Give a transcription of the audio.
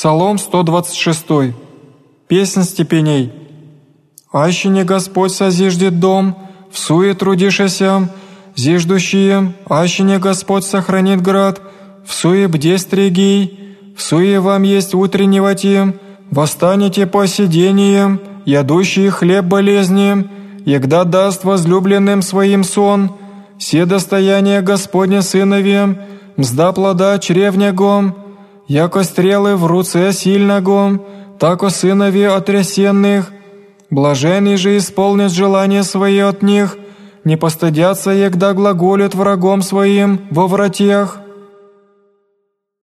Псалом 126. Песнь степеней. «Аще не Господь созиждет дом, в суе трудишася, зиждущие, аще не Господь сохранит град, в суе бде стригий, в суе вам есть утреннего тем, восстанете по сидениям, ядущие хлеб болезни, егда даст возлюбленным своим сон, все достояние Господне сынове, мзда плода чревнего, яко стрелы в руце сильного, тако сынови отрясенных, блаженный же исполнит желание свое от них, не постыдятся, егда глаголят врагом своим во вратях,